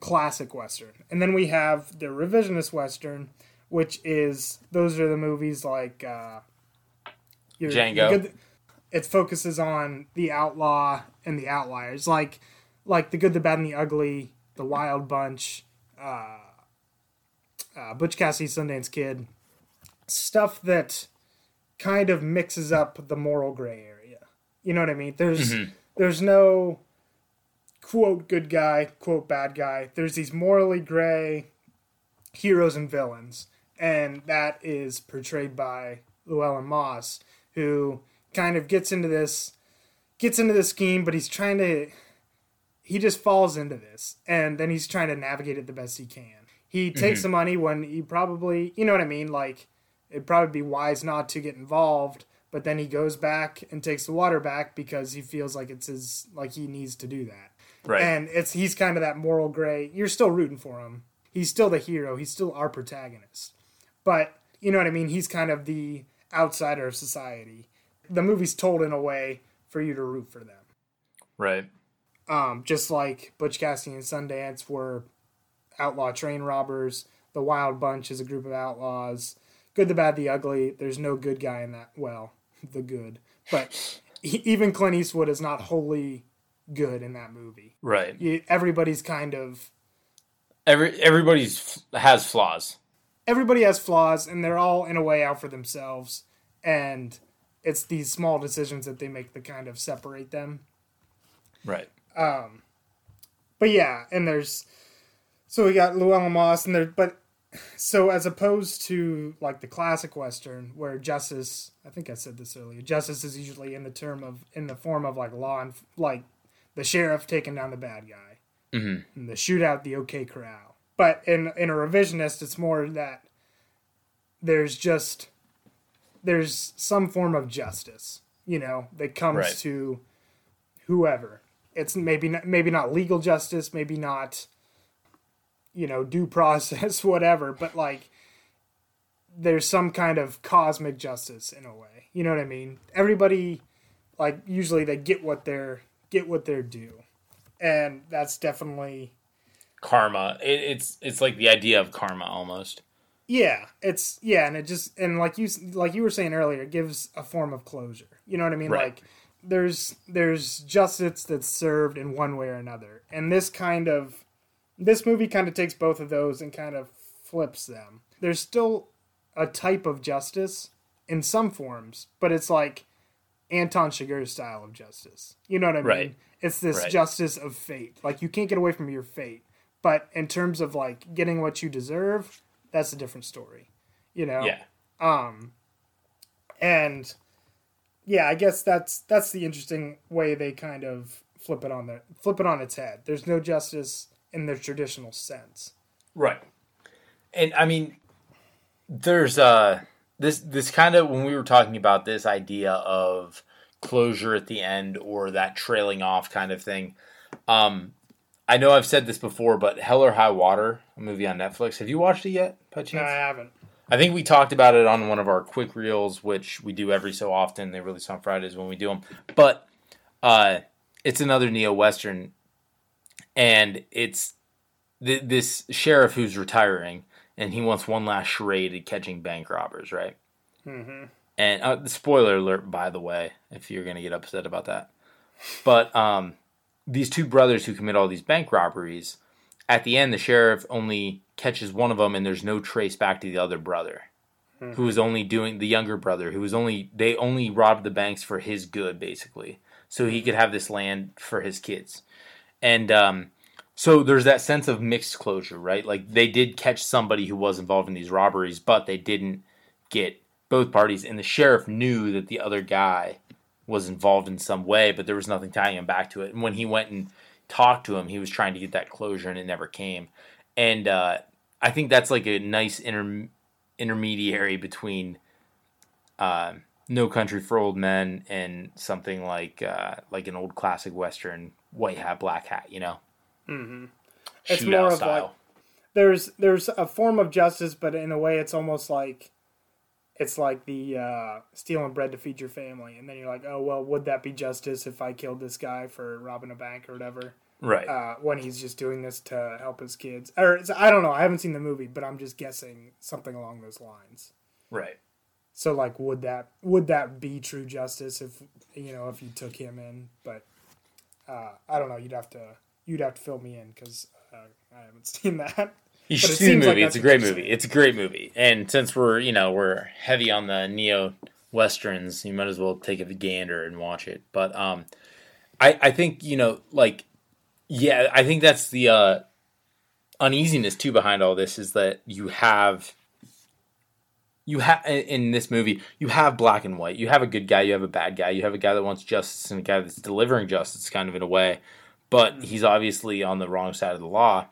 classic western, and then we have the revisionist western, which is those are the movies like uh, your, Django. Your good, it focuses on the outlaw and the outliers, like like the good, the bad, and the ugly, the Wild Bunch, uh, uh, Butch Cassidy, Sundance Kid, stuff that kind of mixes up the moral gray area. You know what I mean? There's mm-hmm. there's no quote good guy, quote bad guy. There's these morally gray heroes and villains, and that is portrayed by Llewellyn Moss, who kind of gets into this gets into this scheme, but he's trying to he just falls into this, and then he's trying to navigate it the best he can. He takes mm-hmm. the money when he probably, you know what I mean, like it'd probably be wise not to get involved but then he goes back and takes the water back because he feels like it's his like he needs to do that Right. And it's he's kind of that moral gray. You're still rooting for him. He's still the hero. He's still our protagonist. But you know what I mean? He's kind of the outsider of society. The movie's told in a way for you to root for them. Right. Um, just like Butch Cassidy and Sundance were outlaw train robbers. The Wild Bunch is a group of outlaws. Good, the bad, the ugly. There's no good guy in that. Well, the good, but even Clint Eastwood is not wholly good in that movie. Right. You, everybody's kind of every everybody's has flaws. Everybody has flaws, and they're all in a way out for themselves. And it's these small decisions that they make that kind of separate them. Right. Um. But yeah, and there's so we got Llewellyn Moss, and there, but so as opposed to like the classic western where justice i think i said this earlier justice is usually in the term of in the form of like law and like the sheriff taking down the bad guy, mm-hmm. and the shootout, the OK Corral. But in in a revisionist, it's more that there's just there's some form of justice, you know, that comes right. to whoever. It's maybe not, maybe not legal justice, maybe not you know due process, whatever, but like there's some kind of cosmic justice in a way. You know what I mean? Everybody like usually they get what they're get what they're due, and that's definitely karma. It, it's it's like the idea of karma almost. Yeah, it's yeah, and it just and like you like you were saying earlier, it gives a form of closure. You know what I mean? Right. Like there's there's justice that's served in one way or another, and this kind of this movie kind of takes both of those and kind of flips them. There's still a type of justice in some forms, but it's like Anton Chigurh's style of justice. You know what I mean? Right. It's this right. justice of fate. Like you can't get away from your fate. But in terms of like getting what you deserve, that's a different story. You know? Yeah. Um and yeah, I guess that's that's the interesting way they kind of flip it on the flip it on its head. There's no justice in the traditional sense. Right. And I mean, there's uh this this kind of when we were talking about this idea of closure at the end or that trailing off kind of thing. Um, I know I've said this before, but Hell or High Water, a movie on Netflix. Have you watched it yet, by chance? No, I haven't. I think we talked about it on one of our quick reels, which we do every so often. They release on Fridays when we do them. But uh, it's another neo western, and it's th- this sheriff who's retiring, and he wants one last charade at catching bank robbers, right? Mm-hmm. And uh, spoiler alert, by the way, if you're gonna get upset about that. But um, these two brothers who commit all these bank robberies, at the end, the sheriff only catches one of them, and there's no trace back to the other brother, Mm-hmm. who was only doing the younger brother, who was only they only robbed the banks for his good, basically, so he could have this land for his kids, and um, so there's that sense of mixed closure, right? Like they did catch somebody who was involved in these robberies, but they didn't get both parties, and the sheriff knew that the other guy was involved in some way, but there was nothing tying him back to it. And when he went and talked to him, he was trying to get that closure, and it never came. And uh, I think that's like a nice inter- intermediary between uh, No Country for Old Men and something like uh, like an old classic western, white hat, black hat. You know, Mm-hmm. It's more of style. like there's there's a form of justice, but in a way, it's almost like it's like the uh, stealing bread to feed your family, and then you're like, oh well, would that be justice if I killed this guy for robbing a bank or whatever? Right? Uh, when he's just doing this to help his kids, or it's, I don't know. I haven't seen the movie, but I'm just guessing something along those lines. right. So like, would that would that be true justice if you know if you took him in? But uh, I don't know. You'd have to you'd have to fill me in because uh, I haven't seen that. You should see the seems like movie. it's a great movie. It's a great movie. And since we're you know we're heavy on the neo westerns, you might as well take a gander and watch it. But um, I I think you know like yeah, I think that's the uh, uneasiness too behind all this is that you have you have in this movie you have black and white. You have a good guy, you have a bad guy, you have a guy that wants justice and a guy that's delivering justice, kind of in a way. But he's obviously on the wrong side of the law.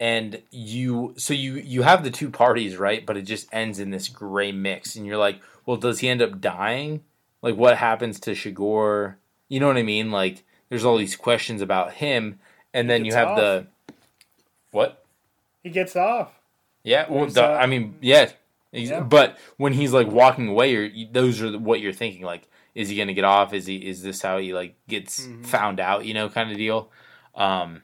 And you so you you have the two parties right? But it just ends in this gray mix. And you're like well does he end up dying? Like what happens to Chigurh you know what i mean? Like there's all these questions about him and then you have off. the what He gets off. yeah well the, i mean yeah, Yeah. but when he's like walking away those are what you're thinking like is he gonna get off is he is this how he like gets Mhm. found out you know kind of deal um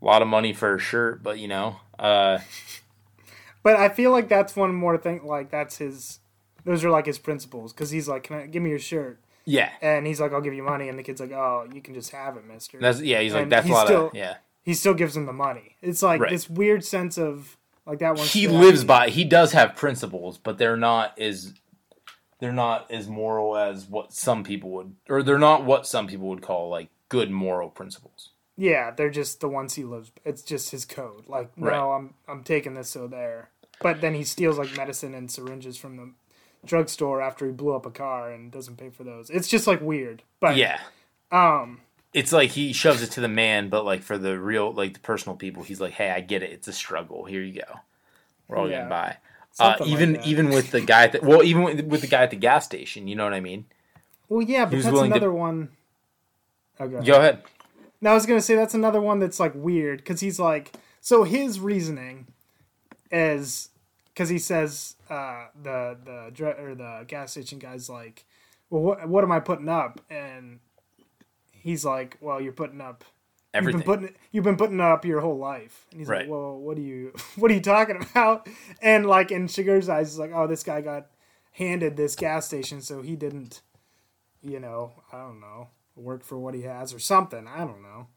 a lot of money for a shirt but you know uh But I feel like that's one more thing. Like that's his. Those are like his principles because he's like, "Can I give me your shirt?" Yeah And he's like, "I'll give you money," and the kid's like, "Oh, you can just have it, Mister." That's yeah. He's like And that's a lot still- of yeah. he still gives him the money. It's like Right. this weird sense of like that one. He lives by. He does have principles, but they're not as they're not as moral as what some people would, or they're not what some people would call like good moral principles. Yeah, they're just the ones he lives. It's just his code. Like, no, Right. I'm I'm taking this so there. But then he steals like medicine and syringes from the drugstore after he blew up a car and doesn't pay for those. It's just like weird. But Yeah, um, it's like he shoves it to the man, but like for the real like the personal people, he's like, hey, I get it. It's a struggle. Here you go. We're all Yeah. getting by. Uh, something like even even with the guy, at the, well, even with, with the guy at the gas station, you know what I mean. well, yeah, but that's willing to- another one. Okay. Go ahead. Now I was gonna say that's another one that's like weird because he's like, so his reasoning is because he says uh, the the dr- or the gas station guy's like, well, what what am I putting up? And he's like, well, you're putting up. Everything. You've been putting you've been putting up your whole life. And he's Right. like, well, what are you what are you talking about? And like in Chigurh's eyes, he's like, oh, this guy got handed this gas station, so he didn't, you know, I don't know, work for what he has or something. I don't know.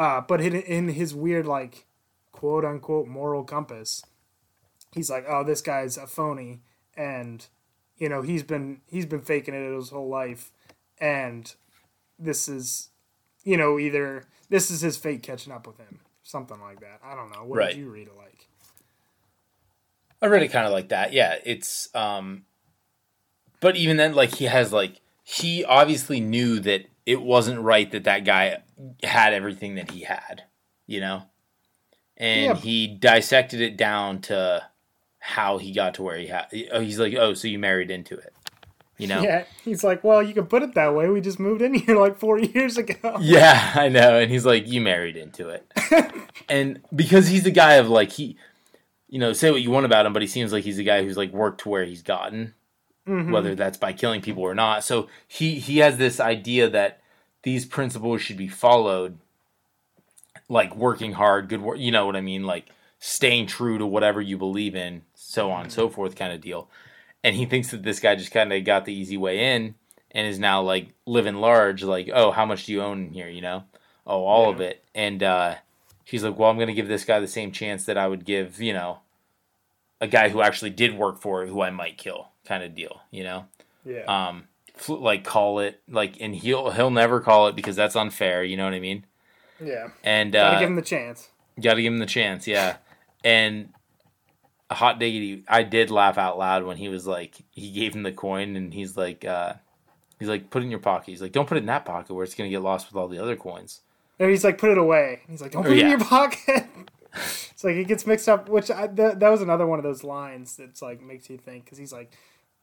Uh, but in, in his weird like quote unquote moral compass, he's like, oh, this guy's a phony, and you know he's been he's been faking it his whole life, and this is, you know, either this is his fate catching up with him, something like that. I don't know. What Right. did you read it like? I read it kind of like that. Yeah, it's um but even then like he has like he obviously knew that it wasn't right that that guy had everything that he had, you know? And Yeah. he dissected it down to how he got to where he had. oh, He's like, oh, so you married into it, you know? Yeah, he's like, well, you can put it that way. We just moved in here like four years ago. Yeah, I know. And he's like, you married into it. and because he's a guy of like, he, you know, say what you want about him, but he seems like he's a guy who's like worked to where he's gotten, Mhm. whether that's by killing people or not. So he, he has this idea that these principles should be followed, like working hard, good work, you know what I mean? Like staying true to whatever you believe in, so on and so forth kind of deal. And he thinks that this guy just kind of got the easy way in and is now like living large, like, oh, how much do you own in here, you know? Oh, all of it. And uh, he's like, well, I'm going to give this guy the same chance that I would give, you know, a guy who actually did work for it, who I might kill, kind of deal, you know? Yeah. Um, fl- like call it like, and he'll he'll never call it because that's unfair. You know what I mean? yeah. And Gotta uh, give him the chance. Got to give him the chance, yeah. And a hot diggity, I did laugh out loud when he was like, he gave him the coin, and he's like, uh, he's like, put it in your pocket. He's like, don't put it in that pocket where it's gonna get lost with all the other coins. And he's like, put it away. He's like, don't put it yeah. in your pocket. it's like it gets mixed up, which I, th- that was another one of those lines that's like makes you think because he's like,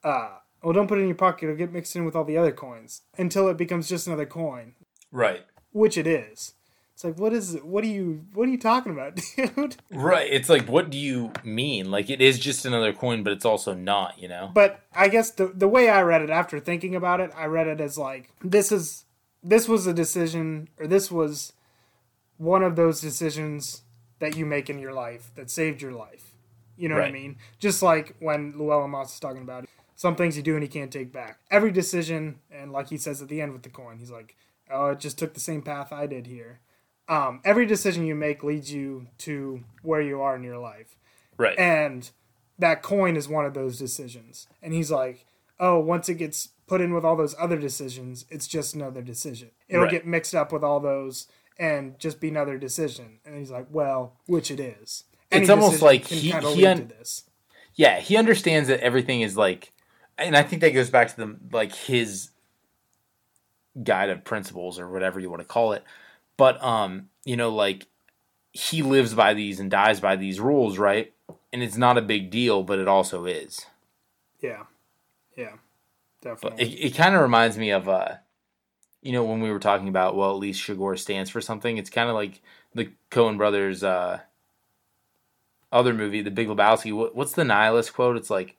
uh, well, don't put it in your pocket. It'll get mixed in with all the other coins until it becomes just another coin, Right, which it is. It's like, what is? What are you? What are you talking about, dude? right. It's like, what do you mean? Like, it is just another coin, but it's also not. You know? But I guess the the way I read it after thinking about it, I read it as like this is this was a decision or this was one of those decisions that you make in your life that saved your life. You know what I mean? Just like when Llewellyn Moss is talking about it, some things you do and you can't take back. Every decision, and like he says at the end with the coin, he's like, "Oh, it just took the same path I did here." Um, every decision you make leads you to where you are in your life Right. and that coin is one of those decisions and he's like oh once it gets put in with all those other decisions it's just another decision it'll Right. get mixed up with all those and just be another decision and he's like well which it is It's almost like he- he lead un- to this yeah, he understands that everything is like, and I think that goes back to the like his guide of principles or whatever you want to call it. But um, you know, like he lives by these and dies by these rules, right? And it's not a big deal, but it also is. yeah yeah But definitely it, it kind of reminds me of uh, you know, when we were talking about well, at least Chigurh stands for something. It's kind of like the Coen brothers' uh, other movie, The Big Lebowski. What, what's the nihilist quote? It's like,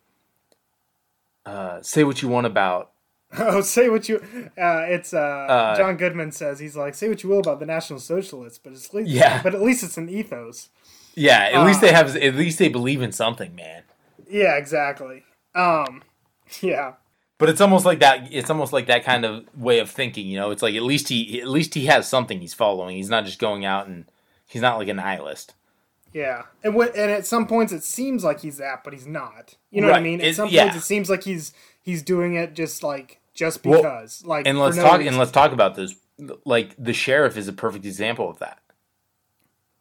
uh, "Say what you want about." oh say what you uh, it's uh, Uh, john goodman says he's like say what you will about the national socialists but it's least, Yeah. but at least it's an ethos Yeah, at least they have. At least they believe in something, man. yeah exactly um yeah But it's almost like that. It's almost like that kind of way of thinking. You know, it's like at least he at least he has something he's following. He's not just going out and he's not like a nihilist. Yeah, and when, and at some points it seems like he's that, but he's not. You know what I mean? At It- some yeah. points it seems like he's he's doing it just like just Well, because. like, And let's no talk. reason. And let's talk about this. Like the sheriff is a perfect example of that.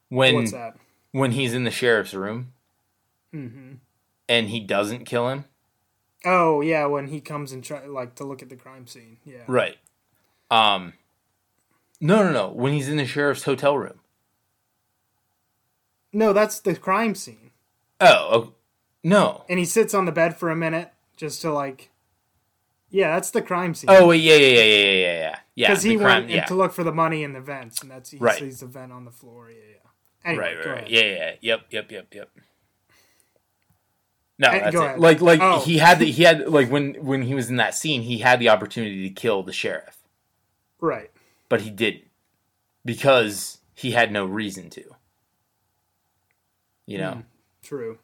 When What's that? when he's in the sheriff's room hmm and he doesn't kill him, Oh yeah, when he comes and try like to look at the crime scene. Yeah. right? Um, no, no, no. When he's in the sheriff's hotel room. No, that's the crime scene, Oh, oh no. and he sits on the bed for a minute just to like. Yeah, that's the crime scene. Oh yeah, yeah, yeah, yeah, yeah, yeah. Yeah, because he crime- went in to look for the money in the vents, and that's he Right. sees the vent on the floor. Yeah, yeah. Anyway, right, right, right. Yeah, yeah, yeah. Yep, yep, yep, yep. No, that's it. ahead. Like, like Oh. he had the he had like when when he was in that scene, he had the opportunity to kill the sheriff, Right. but he didn't because he had no reason to. You know, True.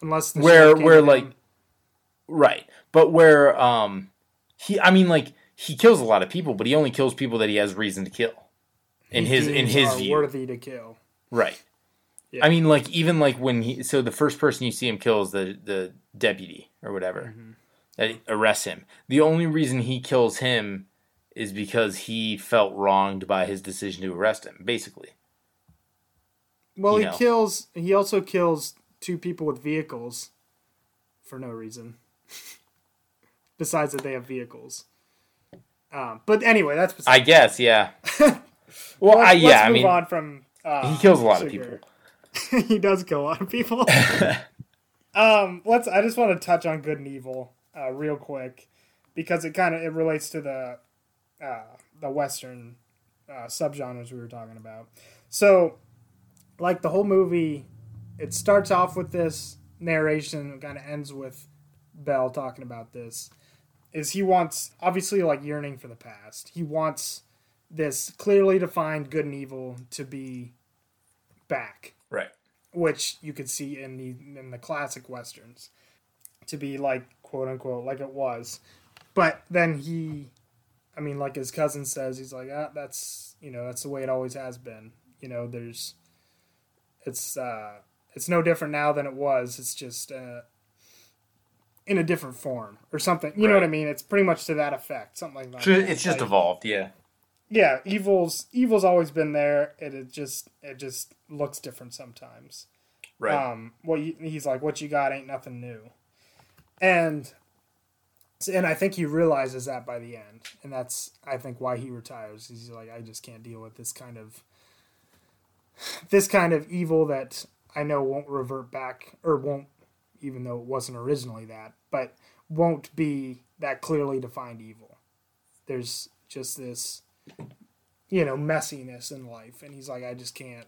Unless the where where like right, but where um he, I mean, like he kills a lot of people, but he only kills people that he has reason to kill. In he his in his view, worthy to kill. Right. Yeah. I mean, like even like when he so the first person you see him kill is the the deputy or whatever Mm-hmm. that arrests him. The only reason he kills him is because he felt wronged by his decision to arrest him. Basically, Well, you he know. kills. He also kills two people with vehicles for no reason. Besides that, they have vehicles. Um, but anyway, that's I guess, yeah. well, let's, I, yeah, I mean, on from. Uh, he kills a lot of people. he does kill a lot of people. um, let's. I just want to touch on good and evil uh, real quick because it kind of it relates to the uh, the western uh, subgenres we were talking about. So, like the whole movie, it starts off with this narration and kind of ends with Bell talking about this. Is he wants obviously like yearning for the past. He wants this clearly defined good and evil to be back Right. which you could see in the in the classic westerns to be like quote unquote like it was but then he i mean like his cousin says he's like ah, that's you know that's the way it always has been you know there's it's uh it's no different now than it was it's just uh in a different form or something. You know what i mean? It's pretty much to that effect something like that. Ju- It's just Like- evolved, yeah. yeah evil's evil's always been there it, it just it just looks different sometimes. Right. um what you, he's like what you got ain't nothing new. And and i think he realizes that by the end and that's i think why he retires he's like i just can't deal with this kind of this kind of evil that i know won't revert back or won't even though it wasn't originally that but won't be that clearly defined evil there's just this you know messiness in life and he's like i just can't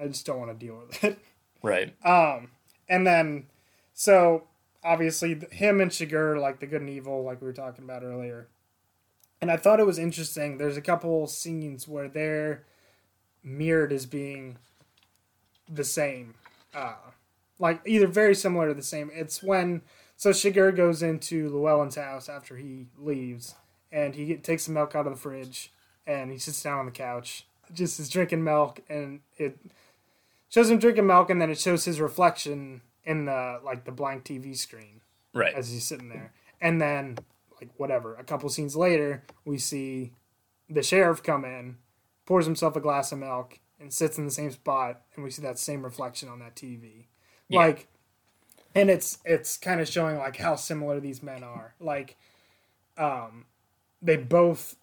i just don't want to deal with it right. um, and then, so obviously, him and Chigurh, like the good and evil, like we were talking about earlier. And I thought it was interesting. There's a couple scenes where they're mirrored as being the same, uh, like either very similar to the same. It's when so Chigurh goes into Llewellyn's house after he leaves, and he takes the milk out of the fridge, and he sits down on the couch, just is drinking milk, and it shows him drinking milk, and then it shows his reflection in the like the blank TV screen Right. as he's sitting there. And then, like, whatever, a couple scenes later, we see the sheriff come in, pours himself a glass of milk, and sits in the same spot, and we see that same reflection on that TV. Yeah. Like, and it's it's kind of showing like how similar these men are. Like, um, they both,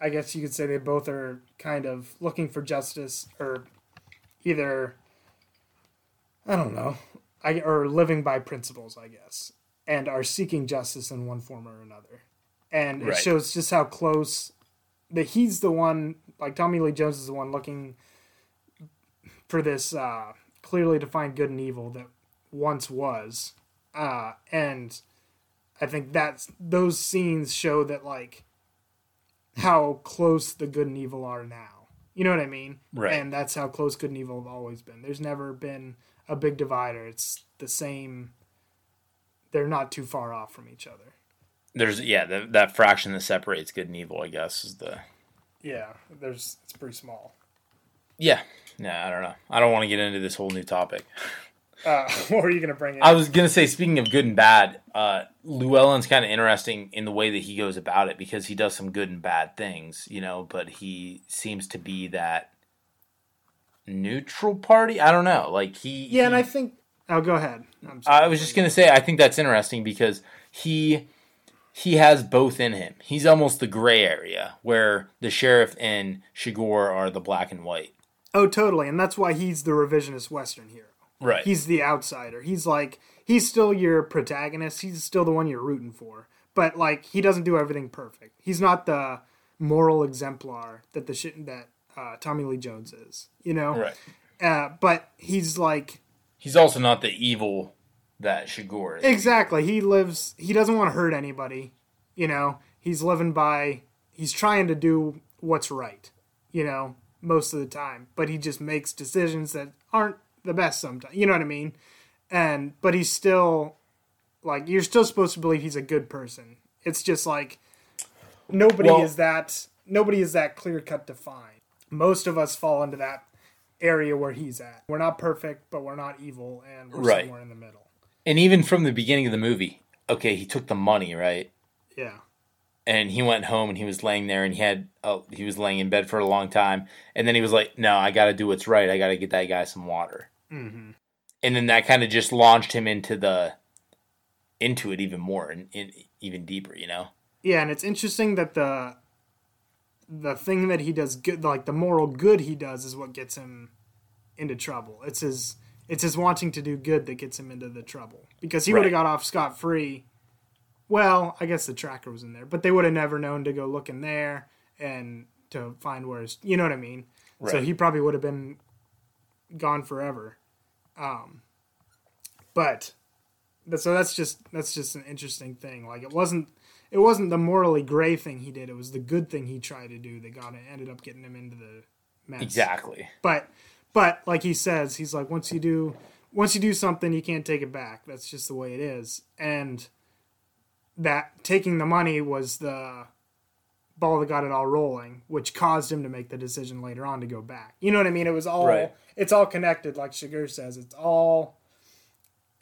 I guess you could say, they both are kind of looking for justice, or either, I don't know, I or living by principles, I guess, and are seeking justice in one form or another. And it shows just how close that he's the one, like Tommy Lee Jones is the one looking for this uh, clearly defined good and evil that once was, uh, and I think that's those scenes show that like how close the good and evil are now. You know what I mean? Right. And that's how close good and evil have always been. There's never been a big divider. It's the same. They're not too far off from each other. There's yeah, the, that fraction that separates good and evil, I guess, is the Yeah, there's it's pretty small. yeah. Yeah, I don't know. I don't want to get into this whole new topic. Uh, what were you gonna bring in? I was gonna say, speaking of good and bad, uh, Llewellyn's kind of interesting in the way that he goes about it because he does some good and bad things, you know. But he seems to be that neutral party. I don't know. Like he, yeah, and I think. Oh, go ahead. I'm. I was just gonna say, I think that's interesting because he he has both in him. He's almost the gray area where the sheriff and Chigurh are the black and white. Oh, totally, and that's why he's the revisionist Western hero. Right. He's the outsider. He's like he's still your protagonist. He's still the one you're rooting for. But like he doesn't do everything perfect. He's not the moral exemplar that the shit that uh, Tommy Lee Jones is. You know. right. Uh, but he's like He's also not the evil that Chigurh is. exactly. He lives. He doesn't want to hurt anybody. You know. He's living by. He's trying to do what's right. You know. Most of the time, but he just makes decisions that aren't the best sometimes. You know what I mean? And but he's still like you're still supposed to believe he's a good person. It's just like nobody Well- is that nobody is that clear cut defined. Most of us fall into that area where he's at. We're not perfect, but we're not evil, and we're Right. somewhere in the middle. And even from the beginning of the movie, okay, he took the money, right? Yeah. And he went home and he was laying there and he had oh he was laying in bed for a long time and then he was like, "No, I got to do what's right. I got to get that guy some water." Mm-hmm. And then that kind of just launched him into the into it even more and in, even deeper, you know. Yeah, and it's interesting that the the thing that he does good, like the moral good he does, is what gets him into trouble. It's his it's his wanting to do good that gets him into the trouble because he would have got off scot free. Well, I guess the tracker was in there, but they would have never known to go look in there and to find where his, you know what I mean. So he probably would have been gone forever. Um, but but- so that's just that's just an interesting thing. Like it wasn't it wasn't the morally gray thing he did. It was the good thing he tried to do that got it ended up getting him into the mess. Exactly. But but like he says, he's like once you do once you do something, you can't take it back. That's just the way it is. And that taking the money was the ball that got it all rolling, which caused him to make the decision later on to go back. You know what I mean? It was all Right. it's all connected, like Chigurh says. It's all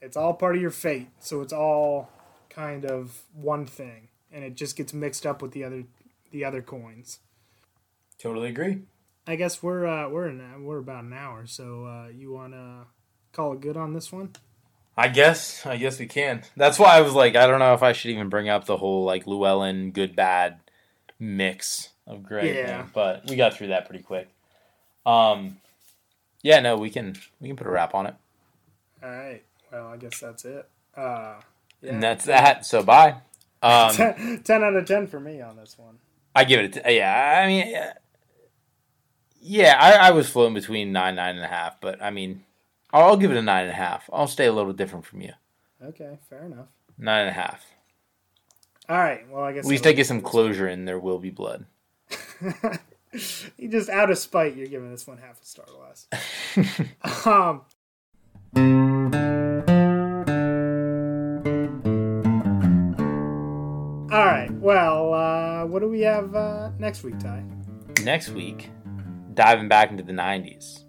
it's all part of your fate. So it's all kind of one thing. And it just gets mixed up with the other the other coins. Totally agree. I guess we're uh, we're in, we're about an hour, so uh, you want to call it good on this one? I guess. I guess we can. That's why I was like, I don't know if I should even bring up the whole like Llewellyn good bad mix of gray. Yeah. thing, but we got through that pretty quick. Um, yeah, no, we can we can put a wrap on it, All right. Well, I guess that's it. Uh, and that's that. So bye. Um, 10, 10 out of ten for me on this one. I give it. A t- yeah, I mean, yeah, yeah I, I was floating between nine, nine and a half, but I mean, I'll, I'll give it a nine and a half. I'll stay a little different from you. Okay, fair enough. Nine and a half. All right. Well, I guess At least I get some closure, and there will be blood. you just out of spite, you're giving this one half a star less. um. All right. Well, uh, what do we have uh, next week, Ty? Next week, diving back into the '90s,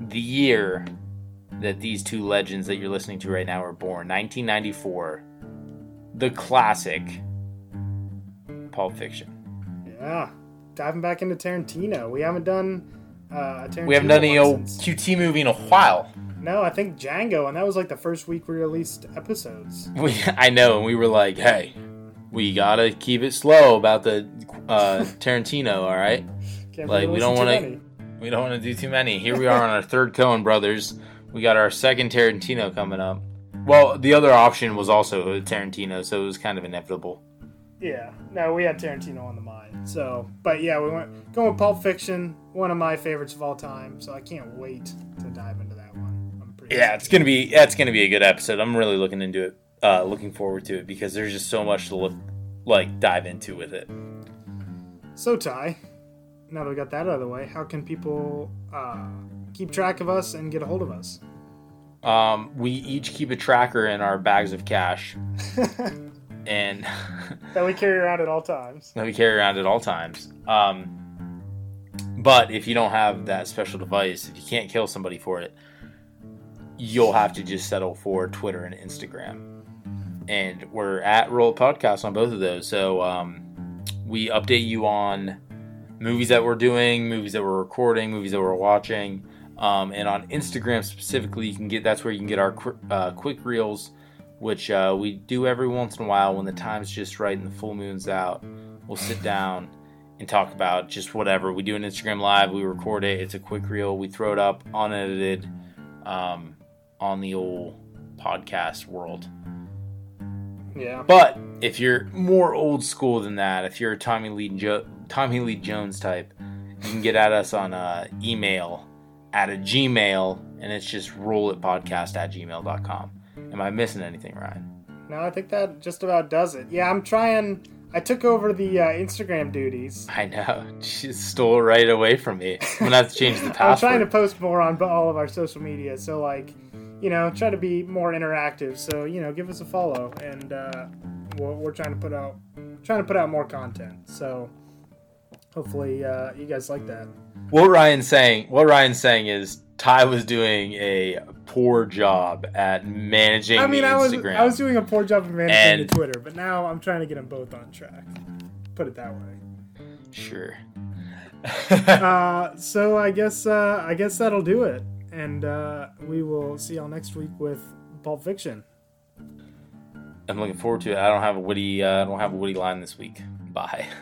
the year that these two legends that you're listening to right now were born, 1994, the classic Pulp Fiction. Yeah, diving back into Tarantino. We haven't done uh, a Tarantino. We haven't done any old QT movie in a while. No, I think Django, and that was like the first week we released episodes. We, I know, and we were like, "Hey, we gotta keep it slow about the uh, Tarantino, all right? Can't Like, we don't wanna- We don't want to do too many. Here we are on our third Coen Brothers. We got our second Tarantino coming up. Well, the other option was also Tarantino, so it was kind of inevitable. Yeah, no, we had Tarantino on the mind. So, but yeah, we went going with Pulp Fiction, one of my favorites of all time. So I can't wait to dive into that one. I'm pretty Yeah, it's gonna be that's gonna be a good episode. I'm really looking into it, uh, looking forward to it because there's just so much to look like dive into with it. So Ty, now that we got that out of the way, how can people uh, keep track of us and get a hold of us? Um, we each keep a tracker in our bags of cash, and that we carry around at all times. that we carry around at all times. Um, but if you don't have that special device, if you can't kill somebody for it, you'll have to just settle for Twitter and Instagram. And we're at Roll Podcast on both of those. So um, we update you on movies that we're doing, movies that we're recording, movies that we're watching. Um, and on Instagram specifically, you can get that's where you can get our qu- uh, quick reels, which uh, we do every once in a while when the time's just right and the full moon's out. We'll sit down and talk about just whatever. We do an Instagram live, we record it. It's a quick reel. We throw it up unedited um, on the old podcast world. Yeah. But if you're more old school than that, if you're a Tommy Lee jo- Tommy Lee Jones type, you can get at us on uh, email at a Gmail, and it's just rollit.podcast at podcast at gmail.com. Am I missing anything, Ryan? No, I think that just about does it. Yeah, I'm trying. I took over the uh, Instagram duties. I know. She stole right away from me. I'm going to have to change the password. I'm trying to post more on all of our social media, so like, you know, try to be more interactive. So you know, give us a follow, and uh, we're, we're trying to put out trying to put out more content. So hopefully, uh, you guys like that. What Ryan's saying, what Ryan's saying is Ty was doing a poor job at managing I mean, I was I was doing a poor job of managing And- the Twitter, but now I'm trying to get them both on track. Put it that way. Sure. uh, so I guess uh, I guess that'll do it, and uh, we will see y'all next week with Pulp Fiction. I'm looking forward to it. I don't have a witty. Uh, I don't have a witty line this week. Bye.